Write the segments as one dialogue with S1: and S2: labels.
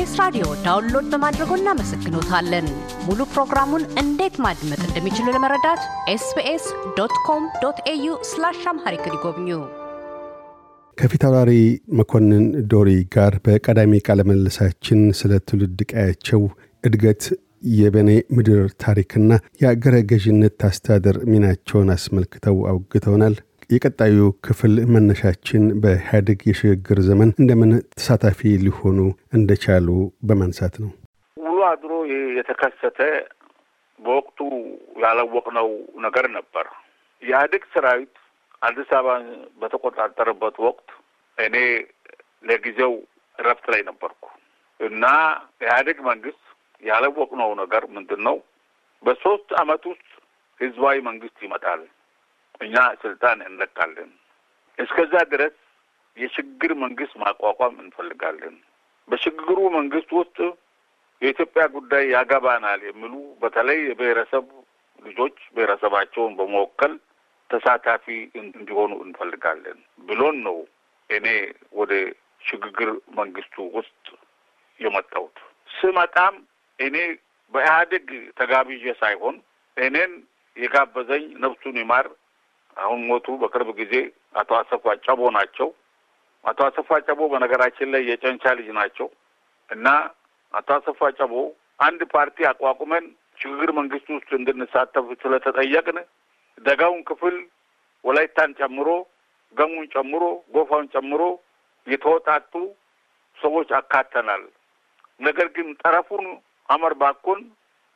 S1: ኤስቢኤስ ራዲዮ download በማድረጎ እናመሰግኖታለን። ሙሉ ፕሮግራሙን እንዴት ማድመጥ እንደሚችሉ ለመረዳት ኤስቢኤስ dot com dot au slash Amharic ይጎብኙ።
S2: ከፊት አውራሪ መኮንን ዶሪ ጋር በቀዳሚ ቃለ ምልልሳችን ስለ ትውልድ ቀያቸው እድገት የበኔ ምድር ታሪክና የአገረ ገዥነት አስተዳደር ሚናቸውን አስመልክተው አውግተውናል። የቀጣዩ ክፍል መነሻችን በኢህአዴግ የሽግግር ዘመን እንደምን ተሳታፊ ሊሆኑ እንደቻሉ በማንሳት ነው።
S3: ውሎ አድሮ የተከሰተ በወቅቱ ያላወቅነው ነገር ነበር። የኢህአዴግ ሰራዊት አዲስ አበባን በተቆጣጠረበት ወቅት እኔ ለጊዜው እረፍት ላይ ነበርኩ እና ኢህአዴግ መንግስት ያላወቅነው ነገር ምንድን ነው? በሶስት አመት ውስጥ ህዝባዊ መንግስት ይመጣል፣ እኛ ስልጣን እንለቃለን። እስከዛ ድረስ የሽግግር መንግስት ማቋቋም እንፈልጋለን። በሽግግሩ መንግስት ውስጥ የኢትዮጵያ ጉዳይ ያገባናል የሚሉ በተለይ የብሔረሰብ ልጆች ብሔረሰባቸውን በመወከል ተሳታፊ እንዲሆኑ እንፈልጋለን ብሎን ነው እኔ ወደ ሽግግር መንግስቱ ውስጥ የመጣሁት። ስመጣም እኔ በኢህአዴግ ተጋብዤ ሳይሆን እኔን የጋበዘኝ ነፍሱን ይማር አሁን ሞቱ በቅርብ ጊዜ አቶ አሰፋ ጨቦ ናቸው። አቶ አሰፋ ጨቦ በነገራችን ላይ የጨንቻ ልጅ ናቸው እና አቶ አሰፋ ጨቦ አንድ ፓርቲ አቋቁመን ሽግግር መንግስት ውስጥ እንድንሳተፍ ስለተጠየቅን ደጋውን ክፍል ወላይታን ጨምሮ ገሙን ጨምሮ ጎፋውን ጨምሮ የተወጣጡ ሰዎች አካተናል። ነገር ግን ጠረፉን አመር ባኮን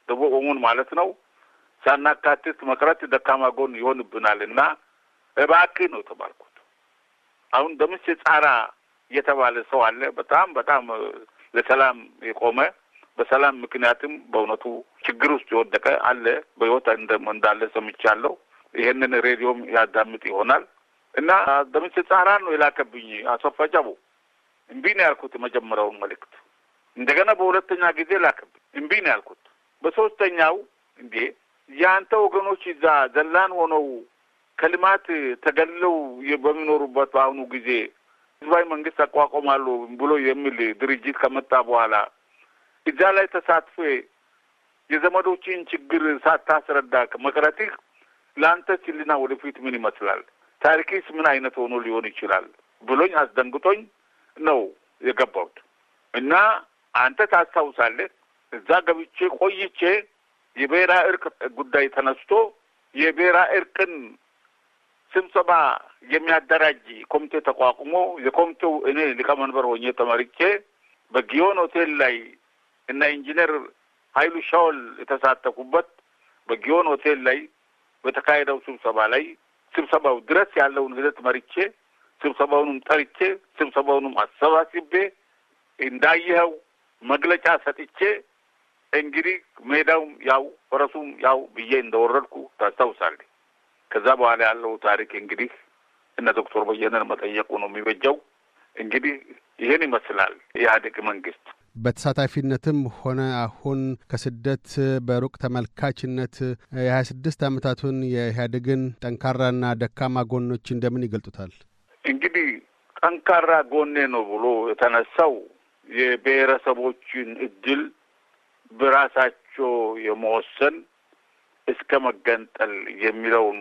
S3: ደቡብ ኦሞን ማለት ነው ሳናካትት መቅረት ደካማ ጎን ይሆንብናል እና እባክህ ነው የተባልኩት። አሁን ደምስ ጻራ የተባለ ሰው አለ። በጣም በጣም ለሰላም የቆመ በሰላም ምክንያትም በእውነቱ ችግር ውስጥ የወደቀ አለ። በህይወት እንዳለ ሰምቻለሁ። ይሄንን ሬዲዮም ያዳምጥ ይሆናል እና ደምስ ጻራ ነው የላከብኝ ጨቦ። እምቢ ነው ያልኩት የመጀመሪያውን መልእክት። እንደገና በሁለተኛ ጊዜ ላከብኝ። እምቢ ነው ያልኩት። በሶስተኛው እንዴ የአንተ ወገኖች እዛ ዘላን ሆነው ከልማት ተገልለው በሚኖሩበት በአሁኑ ጊዜ ህዝባዊ መንግስት አቋቋማሉ ብሎ የሚል ድርጅት ከመጣ በኋላ እዛ ላይ ተሳትፎ የዘመዶችን ችግር ሳታስረዳ መቅረትህ ለአንተ ህሊና ወደፊት ምን ይመስላል? ታሪክስ ምን አይነት ሆኖ ሊሆን ይችላል? ብሎኝ አስደንግጦኝ ነው የገባሁት። እና አንተ ታስታውሳለህ። እዛ ገብቼ ቆይቼ የብሔራዊ እርቅ ጉዳይ ተነስቶ የብሔራዊ እርቅን ስብሰባ የሚያደራጅ ኮሚቴ ተቋቁሞ የኮሚቴው እኔ ሊቀመንበር ሆኜ ተመርጬ በጊዮን ሆቴል ላይ እና ኢንጂነር ኃይሉ ሻውል የተሳተፉበት በጊዮን ሆቴል ላይ በተካሄደው ስብሰባ ላይ ስብሰባው ድረስ ያለውን ሂደት መርቼ ስብሰባውንም ጠርቼ ስብሰባውንም አሰባስቤ እንዳየኸው መግለጫ ሰጥቼ እንግዲህ ሜዳውም ያው ፈረሱም ያው ብዬ እንደወረድኩ ታስታውሳለህ። ከዛ በኋላ ያለው ታሪክ እንግዲህ እነ ዶክተር በየነን መጠየቁ ነው የሚበጀው። እንግዲህ ይህን ይመስላል የኢህአዴግ መንግስት።
S2: በተሳታፊነትም ሆነ አሁን ከስደት በሩቅ ተመልካችነት የሀያ ስድስት ዓመታቱን የኢህአዴግን ጠንካራና ደካማ ጎኖች እንደምን ይገልጡታል?
S3: እንግዲህ ጠንካራ ጎኔ ነው ብሎ የተነሳው የብሔረሰቦችን እድል በራሳቸው የመወሰን እስከ መገንጠል የሚለውን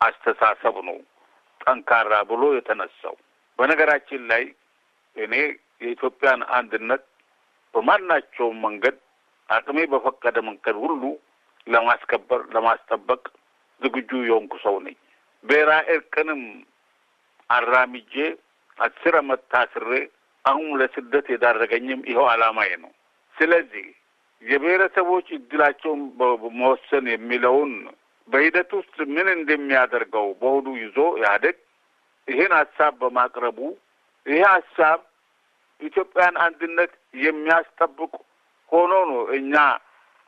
S3: አስተሳሰብ ነው ጠንካራ ብሎ የተነሳው። በነገራችን ላይ እኔ የኢትዮጵያን አንድነት በማናቸውም መንገድ አቅሜ በፈቀደ መንገድ ሁሉ ለማስከበር ለማስጠበቅ ዝግጁ የሆንኩ ሰው ነኝ። ብሔራዊ እርቅንም አራምጄ አስር ዓመት ታስሬ አሁን ለስደት የዳረገኝም ይኸው ዓላማዬ ነው። ስለዚህ የብሔረሰቦች እድላቸውን መወሰን የሚለውን በሂደት ውስጥ ምን እንደሚያደርገው በሆዱ ይዞ ኢህአዴግ ይህን ሀሳብ በማቅረቡ ይሄ ሀሳብ ኢትዮጵያን አንድነት የሚያስጠብቅ ሆኖ ነው እኛ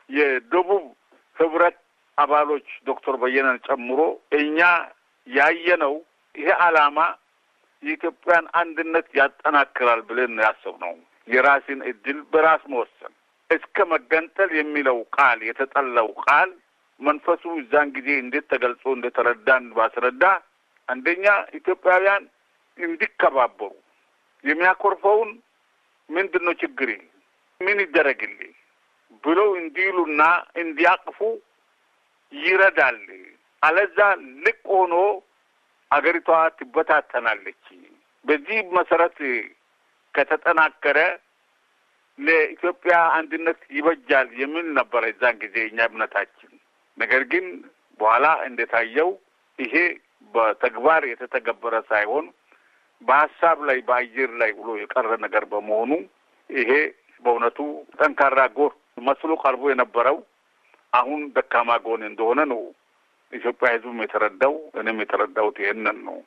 S3: የደቡብ ህብረት አባሎች ዶክተር በየነን ጨምሮ እኛ ያየነው ይሄ ዓላማ የኢትዮጵያን አንድነት ያጠናክራል ብለን ያሰብነው የራስን እድል በራስ መወሰን እስከ መገንጠል የሚለው ቃል የተጠላው ቃል መንፈሱ እዛን ጊዜ እንዴት ተገልጾ እንደተረዳን ባስረዳ አንደኛ ኢትዮጵያውያን እንዲከባበሩ የሚያኮርፈውን ምንድን ነው ችግር ምን ይደረግልኝ ብለው እንዲሉና እንዲያቅፉ ይረዳል። አለዛ ልቅ ሆኖ አገሪቷ ትበታተናለች። በዚህ መሰረት ከተጠናከረ ለኢትዮጵያ አንድነት ይበጃል የሚል ነበረ የዛን ጊዜ እኛ እምነታችን። ነገር ግን በኋላ እንደታየው ይሄ በተግባር የተተገበረ ሳይሆን በሀሳብ ላይ በአየር ላይ ብሎ የቀረ ነገር በመሆኑ ይሄ በእውነቱ ጠንካራ ጎን መስሎ ቀርቦ የነበረው አሁን ደካማ ጎን እንደሆነ ነው ኢትዮጵያ ሕዝብም የተረዳው እኔም የተረዳሁት ይሄንን ነው።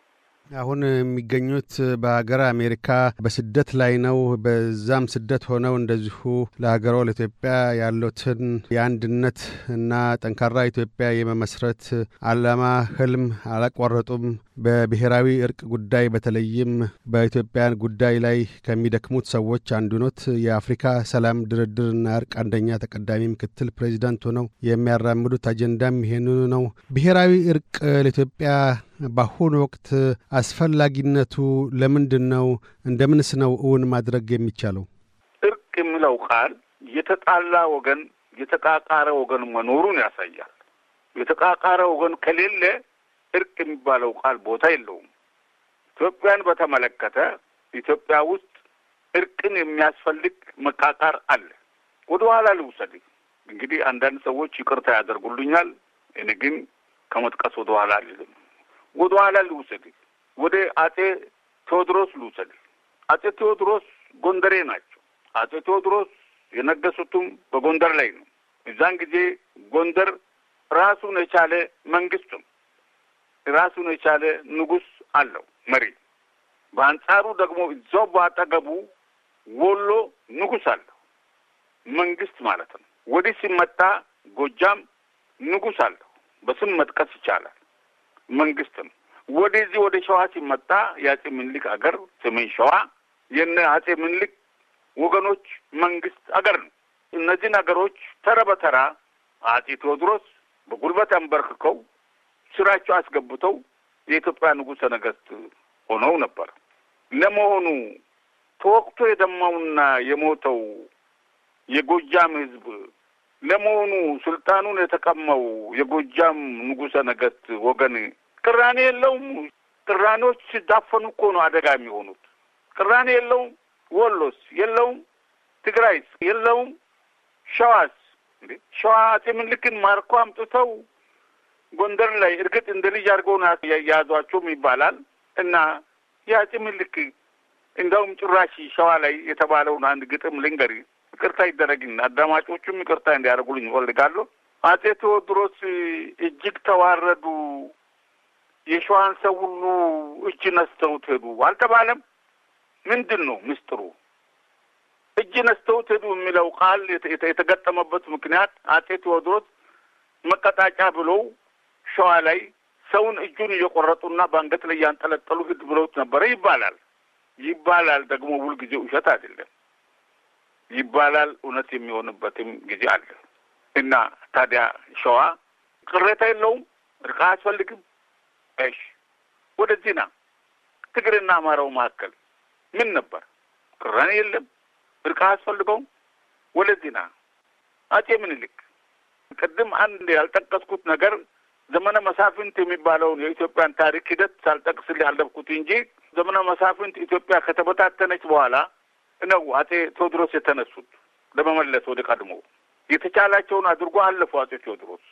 S2: አሁን የሚገኙት በሀገር አሜሪካ በስደት ላይ ነው። በዛም ስደት ሆነው እንደዚሁ ለሀገሮ ለኢትዮጵያ ያሉትን የአንድነት እና ጠንካራ ኢትዮጵያ የመመስረት አላማ ህልም አላቋረጡም። በብሔራዊ እርቅ ጉዳይ በተለይም በኢትዮጵያን ጉዳይ ላይ ከሚደክሙት ሰዎች አንዱ ኖት። የአፍሪካ ሰላም ድርድርና እርቅ አንደኛ ተቀዳሚ ምክትል ፕሬዚዳንት ሆነው የሚያራምዱት አጀንዳም ይሄንኑ ነው። ብሔራዊ እርቅ ለኢትዮጵያ በአሁኑ ወቅት አስፈላጊነቱ ለምንድን ነው? እንደምንስ ነው እውን ማድረግ የሚቻለው?
S3: እርቅ የሚለው ቃል የተጣላ ወገን የተቃቃረ ወገን መኖሩን ያሳያል። የተቃቃረ ወገን ከሌለ እርቅ የሚባለው ቃል ቦታ የለውም። ኢትዮጵያን በተመለከተ ኢትዮጵያ ውስጥ እርቅን የሚያስፈልግ መቃቃር አለ። ወደ ኋላ ልውሰድ። እንግዲህ አንዳንድ ሰዎች ይቅርታ ያደርጉልኛል። እኔ ግን ከመጥቀስ ወደ ኋላ አልልም። ወደ ኋላ ልውሰድ። ወደ አጼ ቴዎድሮስ ልውሰድ። አጼ ቴዎድሮስ ጎንደሬ ናቸው። አጼ ቴዎድሮስ የነገሱትም በጎንደር ላይ ነው። እዛን ጊዜ ጎንደር ራሱን የቻለ መንግስት ነው። ራሱን የቻለ ንጉስ አለው መሪ። በአንጻሩ ደግሞ እዛው በአጠገቡ ወሎ ንጉስ አለው መንግስት ማለት ነው። ወዲህ ሲመጣ ጎጃም ንጉስ አለው በስም መጥቀስ ይቻላል መንግስት ነው። ወደዚህ ወደ ሸዋ ሲመጣ የአጼ ምኒልክ አገር ሰሜን ሸዋ የነ አጼ ምኒልክ ወገኖች መንግስት አገር ነው። እነዚህን አገሮች ተራ በተራ አጼ ቴዎድሮስ በጉልበት አንበርክከው ስራቸው አስገብተው የኢትዮጵያ ንጉሠ ነገስት ሆነው ነበር። ለመሆኑ ተወቅቶ የደማውና የሞተው የጎጃም ህዝብ ለመሆኑ ስልጣኑን የተቀማው የጎጃም ንጉሠ ነገስት ወገን ቅራኔ የለውም? ቅራኔዎች ሲዳፈኑ እኮ ነው አደጋ የሚሆኑት። ቅራኔ የለውም? ወሎስ የለውም? ትግራይስ የለውም? ሸዋስ ሸዋ አጼ ምኒልክን ማርኮ አምጥተው ጎንደር ላይ እርግጥ እንደ ልጅ አድርገው ነው የያዟቸውም ይባላል እና የአጼ ምኒልክ እንደውም ጭራሽ ሸዋ ላይ የተባለውን አንድ ግጥም ልንገር፣ ይቅርታ ይደረግና አዳማጮቹም ይቅርታ እንዲያደርጉልኝ እፈልጋለሁ። አጼ ቴዎድሮስ እጅግ ተዋረዱ፣ የሸዋን ሰው ሁሉ እጅ ነስተውት ሄዱ አልተባለም? ምንድን ነው ምስጢሩ? እጅ ነስተውት ሄዱ የሚለው ቃል የተገጠመበት ምክንያት አጼ ቴዎድሮስ መቀጣጫ ብለው ሸዋ ላይ ሰውን እጁን እየቆረጡና በአንገት ላይ እያንጠለጠሉ ሂድ ብለውት ነበረ ይባላል። ይባላል ደግሞ ሁልጊዜ ውሸት አይደለም። ይባላል እውነት የሚሆንበትም ጊዜ አለ እና ታዲያ ሸዋ ቅሬታ የለውም፣ እርቅ አያስፈልግም። እሺ ወደዚህ ና ትግርና አማራው መካከል ምን ነበር? ቅራኔ የለም፣ እርቅ አያስፈልገውም። ወደዚህ ና አጼ ምኒልክ ቅድም አንድ ያልጠቀስኩት ነገር ዘመነ መሳፍንት የሚባለውን የኢትዮጵያን ታሪክ ሂደት ሳልጠቅስልህ ያለፍኩት እንጂ ዘመነ መሳፍንት ኢትዮጵያ ከተበታተነች በኋላ ነው አጼ ቴዎድሮስ የተነሱት ለመመለስ ወደ ቀድሞ የተቻላቸውን አድርጎ አለፉ። አጼ ቴዎድሮስ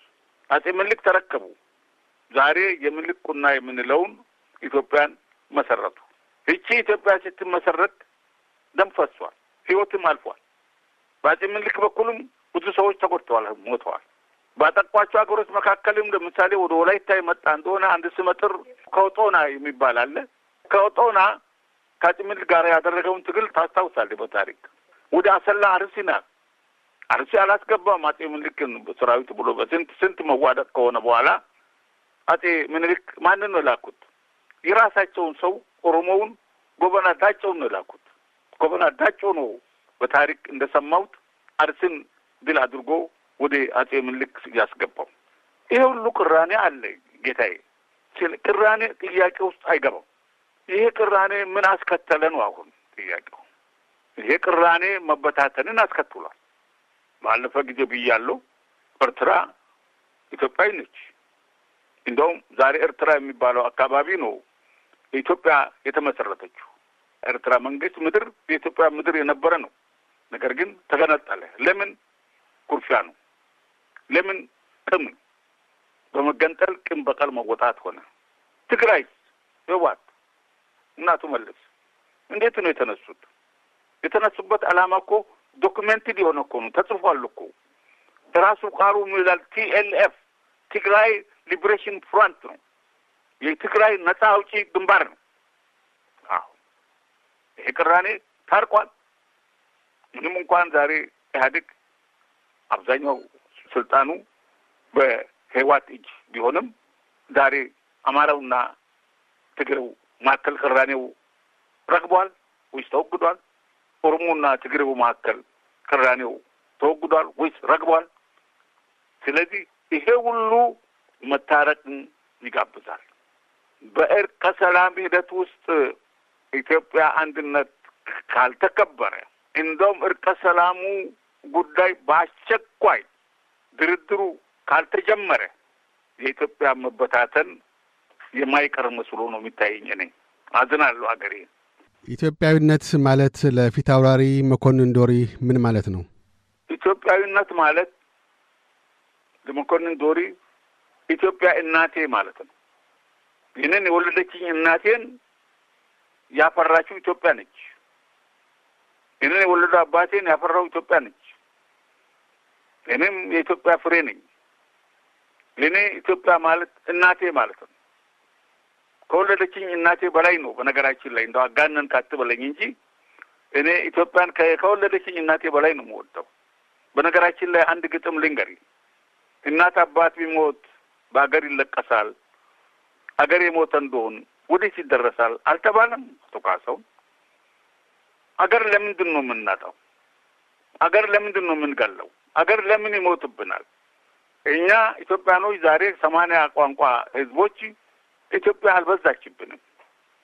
S3: አጼ ምኒልክ ተረከቡ። ዛሬ የምኒልክ ቁና የምንለውን ኢትዮጵያን መሰረቱ። ይቺ ኢትዮጵያ ስትመሰረት ደም ፈሷል፣ ህይወትም አልፏል። በአጼ ምኒልክ በኩልም ብዙ ሰዎች ተጎድተዋል፣ ሞተዋል። ባጠቋቸው ሀገሮች መካከልም ለምሳሌ ወደ ወላይታ የመጣ እንደሆነ አንድ ስመጥር ከውጦና የሚባል አለ። ከውጦና ከአጼ ምኒልክ ጋር ያደረገውን ትግል ታስታውሳለህ በታሪክ ወደ አሰላ አርሲና አርሲ አላስገባም አጼ ምኒልክን ሰራዊት ብሎ በስንት ስንት መዋደቅ ከሆነ በኋላ አጼ ምኒልክ ማንን ነው የላኩት? የራሳቸውን ሰው ኦሮሞውን ጎበና ዳጨውን ነው የላኩት። ጎበና ዳጨው ነው በታሪክ እንደሰማሁት አርስን ድል አድርጎ ወደ አጼ ምኒልክ ያስገባው። ይሄ ሁሉ ቅራኔ አለ ጌታዬ። ቅራኔ ጥያቄ ውስጥ አይገባም። ይሄ ቅራኔ ምን አስከተለ ነው አሁን ጥያቄው። ይሄ ቅራኔ መበታተንን አስከትሏል። ባለፈ ጊዜ ብያለሁ፣ ኤርትራ ኢትዮጵያዊ ነች። እንደውም ዛሬ ኤርትራ የሚባለው አካባቢ ነው ኢትዮጵያ የተመሰረተችው። ኤርትራ መንግስት ምድር የኢትዮጵያ ምድር የነበረ ነው። ነገር ግን ተገነጠለ። ለምን? ኩርፊያ ነው። ለምን? ቅም በመገንጠል ቅም በቀል መወጣት ሆነ። ትግራይ ህወሓት እናቱ መለስ እንዴት ነው የተነሱት? የተነሱበት ዓላማ እኮ documented የሆነ እኮ ነው፣ ተጽፏል እኮ ራሱ ቃሉ ይላል። TLF Tigray Liberation Front ነው፣ የትግራይ ነጻ አውጪ ግንባር ነው። አዎ ይሄ ቅራኔ ታርቋል። ምንም እንኳን ዛሬ ኢህአዴግ አብዛኛው ስልጣኑ በህወሓት እጅ ቢሆንም ዛሬ አማራውና ትግሬው መካከል ቅራኔው ረግቧል ወይስ ተወግዷል? ኦሮሞና ትግሬው መካከል ቅራኔው ተወግዷል ወይስ ረግቧል? ስለዚህ ይሄ ሁሉ መታረቅን ይጋብዛል። በእርቀ ሰላም ሂደት ውስጥ ኢትዮጵያ አንድነት ካልተከበረ እንደውም እርቀ ሰላሙ ጉዳይ በአስቸኳይ ድርድሩ ካልተጀመረ የኢትዮጵያ መበታተን የማይቀር መስሎ ነው የሚታየኝ። እኔ አዝናለሁ ሀገሬ።
S2: ኢትዮጵያዊነት ማለት ለፊት አውራሪ መኮንን ዶሪ ምን ማለት ነው?
S3: ኢትዮጵያዊነት ማለት ለመኮንን ዶሪ ኢትዮጵያ እናቴ ማለት ነው። ይህንን የወለደችኝ እናቴን ያፈራችው ኢትዮጵያ ነች። ይህንን የወለዱ አባቴን ያፈራው ኢትዮጵያ ነች። እኔም የኢትዮጵያ ፍሬ ነኝ። ለእኔ ኢትዮጵያ ማለት እናቴ ማለት ነው። ከወለደችኝ እናቴ በላይ ነው። በነገራችን ላይ እንደው አጋነን ካትበለኝ እንጂ እኔ ኢትዮጵያን ከወለደችኝ እናቴ በላይ ነው የምወደው። በነገራችን ላይ አንድ ግጥም ልንገሪ። እናት አባት ቢሞት በአገር ይለቀሳል፣ አገር የሞተ እንደሆን ወዴት ይደረሳል አልተባለም? አቶ ካሳሁን አገር ለምንድን ነው የምናጣው? አገር ለምንድን ነው የምንገለው? አገር ለምን ይሞትብናል? እኛ ኢትዮጵያኖች ዛሬ ሰማንያ ቋንቋ ህዝቦች ኢትዮጵያ አልበዛችብንም።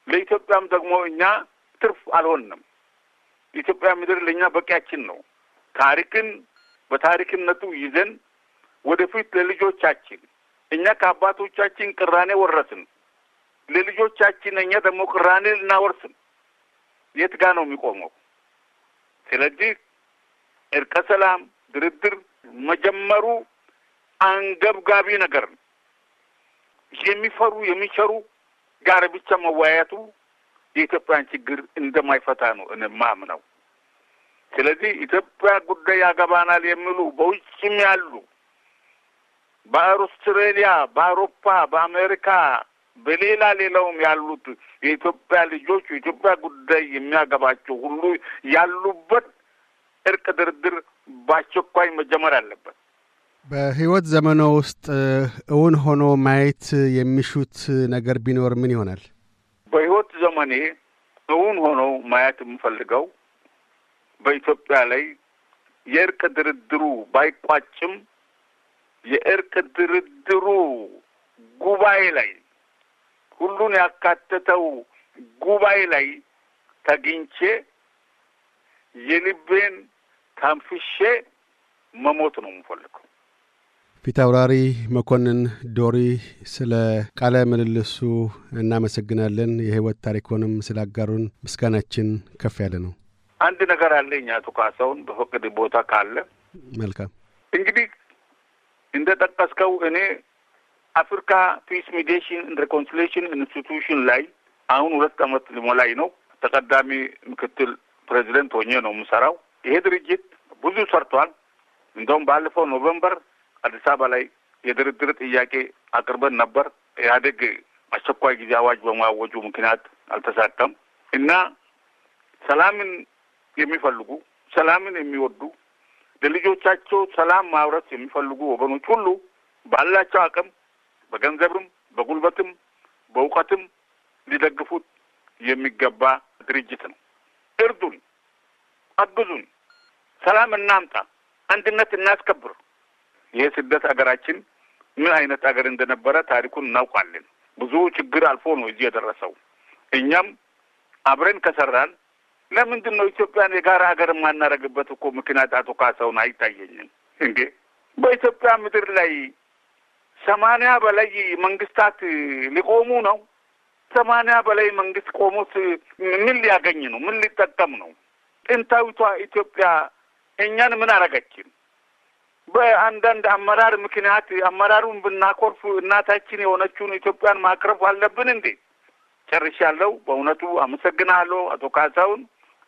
S3: ለኢትዮጵያም ደግሞ እኛ ትርፍ አልሆንም። የኢትዮጵያ ምድር ለእኛ በቂያችን ነው። ታሪክን በታሪክነቱ ይዘን ወደፊት ለልጆቻችን እኛ ከአባቶቻችን ቅራኔ ወረስን፣ ለልጆቻችን እኛ ደግሞ ቅራኔ ልናወርስን የት ጋ ነው የሚቆመው? ስለዚህ እርቀ ሰላም ድርድር መጀመሩ አንገብጋቢ ነገር ነው። የሚፈሩ የሚቸሩ ጋር ብቻ መወያየቱ የኢትዮጵያን ችግር እንደማይፈታ ነው እኔ ማምነው። ስለዚህ ኢትዮጵያ ጉዳይ ያገባናል የሚሉ በውጭም ያሉ በአውስትሬሊያ፣ በአውሮፓ፣ በአሜሪካ፣ በሌላ ሌላውም ያሉት የኢትዮጵያ ልጆች የኢትዮጵያ ጉዳይ የሚያገባቸው ሁሉ ያሉበት እርቅ ድርድር በአስቸኳይ መጀመር አለበት።
S2: በህይወት ዘመኖ ውስጥ እውን ሆኖ ማየት የሚሹት ነገር ቢኖር ምን ይሆናል?
S3: በህይወት ዘመኔ እውን ሆኖ ማየት የምፈልገው በኢትዮጵያ ላይ የእርቅ ድርድሩ ባይቋጭም የእርቅ ድርድሩ ጉባኤ ላይ ሁሉን ያካተተው ጉባኤ ላይ ተገኝቼ የልቤን ተንፍሼ መሞት ነው የምፈልገው።
S2: ፊት አውራሪ መኮንን ዶሪ ስለ ቃለ ምልልሱ እናመሰግናለን። የህይወት ታሪኮንም ስላጋሩን ምስጋናችን ከፍ ያለ ነው።
S3: አንድ ነገር አለኝ አቶ ካሳሁን በፈቅድ ቦታ ካለ
S2: መልካም።
S3: እንግዲህ እንደ ጠቀስከው እኔ Africa Peace Mediation and Reconciliation Institution ላይ አሁን ሁለት ዓመት ሊሞላኝ ነው። ተቀዳሚ ምክትል ፕሬዚደንት ሆኜ ነው የምሰራው። ይሄ ድርጅት ብዙ ሰርቷል። እንደውም ባለፈው November አዲስ አበባ ላይ የድርድር ጥያቄ አቅርበን ነበር። ኢህአዴግ አስቸኳይ ጊዜ አዋጅ በማወጁ ምክንያት አልተሳካም እና ሰላምን የሚፈልጉ ሰላምን የሚወዱ ለልጆቻቸው ሰላም ማውረስ የሚፈልጉ ወገኖች ሁሉ ባላቸው አቅም በገንዘብም፣ በጉልበትም፣ በእውቀትም ሊደግፉት የሚገባ ድርጅት ነው። እርዱን፣ አግዙን፣ ሰላም እናምጣ፣ አንድነት እናስከብር። ይሄ ስደት ሀገራችን ምን አይነት ሀገር እንደነበረ ታሪኩን እናውቃለን። ብዙ ችግር አልፎ ነው እዚህ የደረሰው። እኛም አብረን ከሰራን ለምንድን ነው ኢትዮጵያን የጋራ ሀገር የማናደርግበት እኮ ምክንያት አቶ ካሳሁን አይታየኝም እንዴ? በኢትዮጵያ ምድር ላይ ሰማንያ በላይ መንግስታት ሊቆሙ ነው። ሰማንያ በላይ መንግስት ቆሙት ምን ሊያገኝ ነው? ምን ሊጠቀም ነው? ጥንታዊቷ ኢትዮጵያ እኛን ምን አረገችን? በአንዳንድ አመራር ምክንያት አመራሩን ብናኮርፍ እናታችን የሆነችውን ኢትዮጵያን ማቅረብ አለብን እንዴ? ጨርሻለሁ። በእውነቱ አመሰግናለሁ አቶ ካሳሁን።